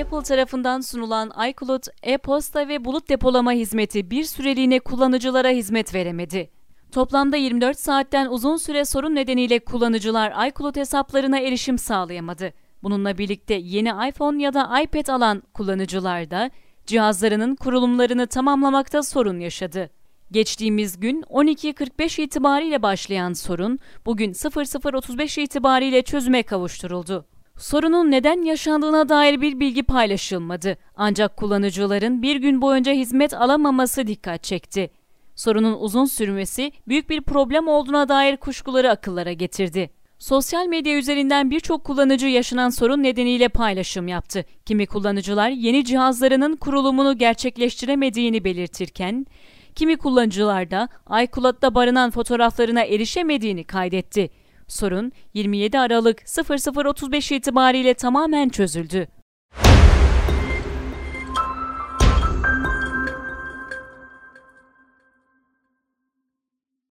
Apple tarafından sunulan iCloud, e-posta ve bulut depolama hizmeti bir süreliğine kullanıcılara hizmet veremedi. Toplamda 24 saatten uzun süre sorun nedeniyle kullanıcılar iCloud hesaplarına erişim sağlayamadı. Bununla birlikte yeni iPhone ya da iPad alan kullanıcılar da cihazlarının kurulumlarını tamamlamakta sorun yaşadı. Geçtiğimiz gün 12.45 itibariyle başlayan sorun bugün 00.35 itibariyle çözüme kavuşturuldu. Sorunun neden yaşandığına dair bir bilgi paylaşılmadı. Ancak kullanıcıların bir gün boyunca hizmet alamaması dikkat çekti. Sorunun uzun sürmesi büyük bir problem olduğuna dair kuşkuları akıllara getirdi. Sosyal medya üzerinden birçok kullanıcı yaşanan sorun nedeniyle paylaşım yaptı. Kimi kullanıcılar yeni cihazlarının kurulumunu gerçekleştiremediğini belirtirken, kimi kullanıcılar da iCloud'da barınan fotoğraflarına erişemediğini kaydetti. Sorun 27 Aralık 00.35 itibariyle tamamen çözüldü.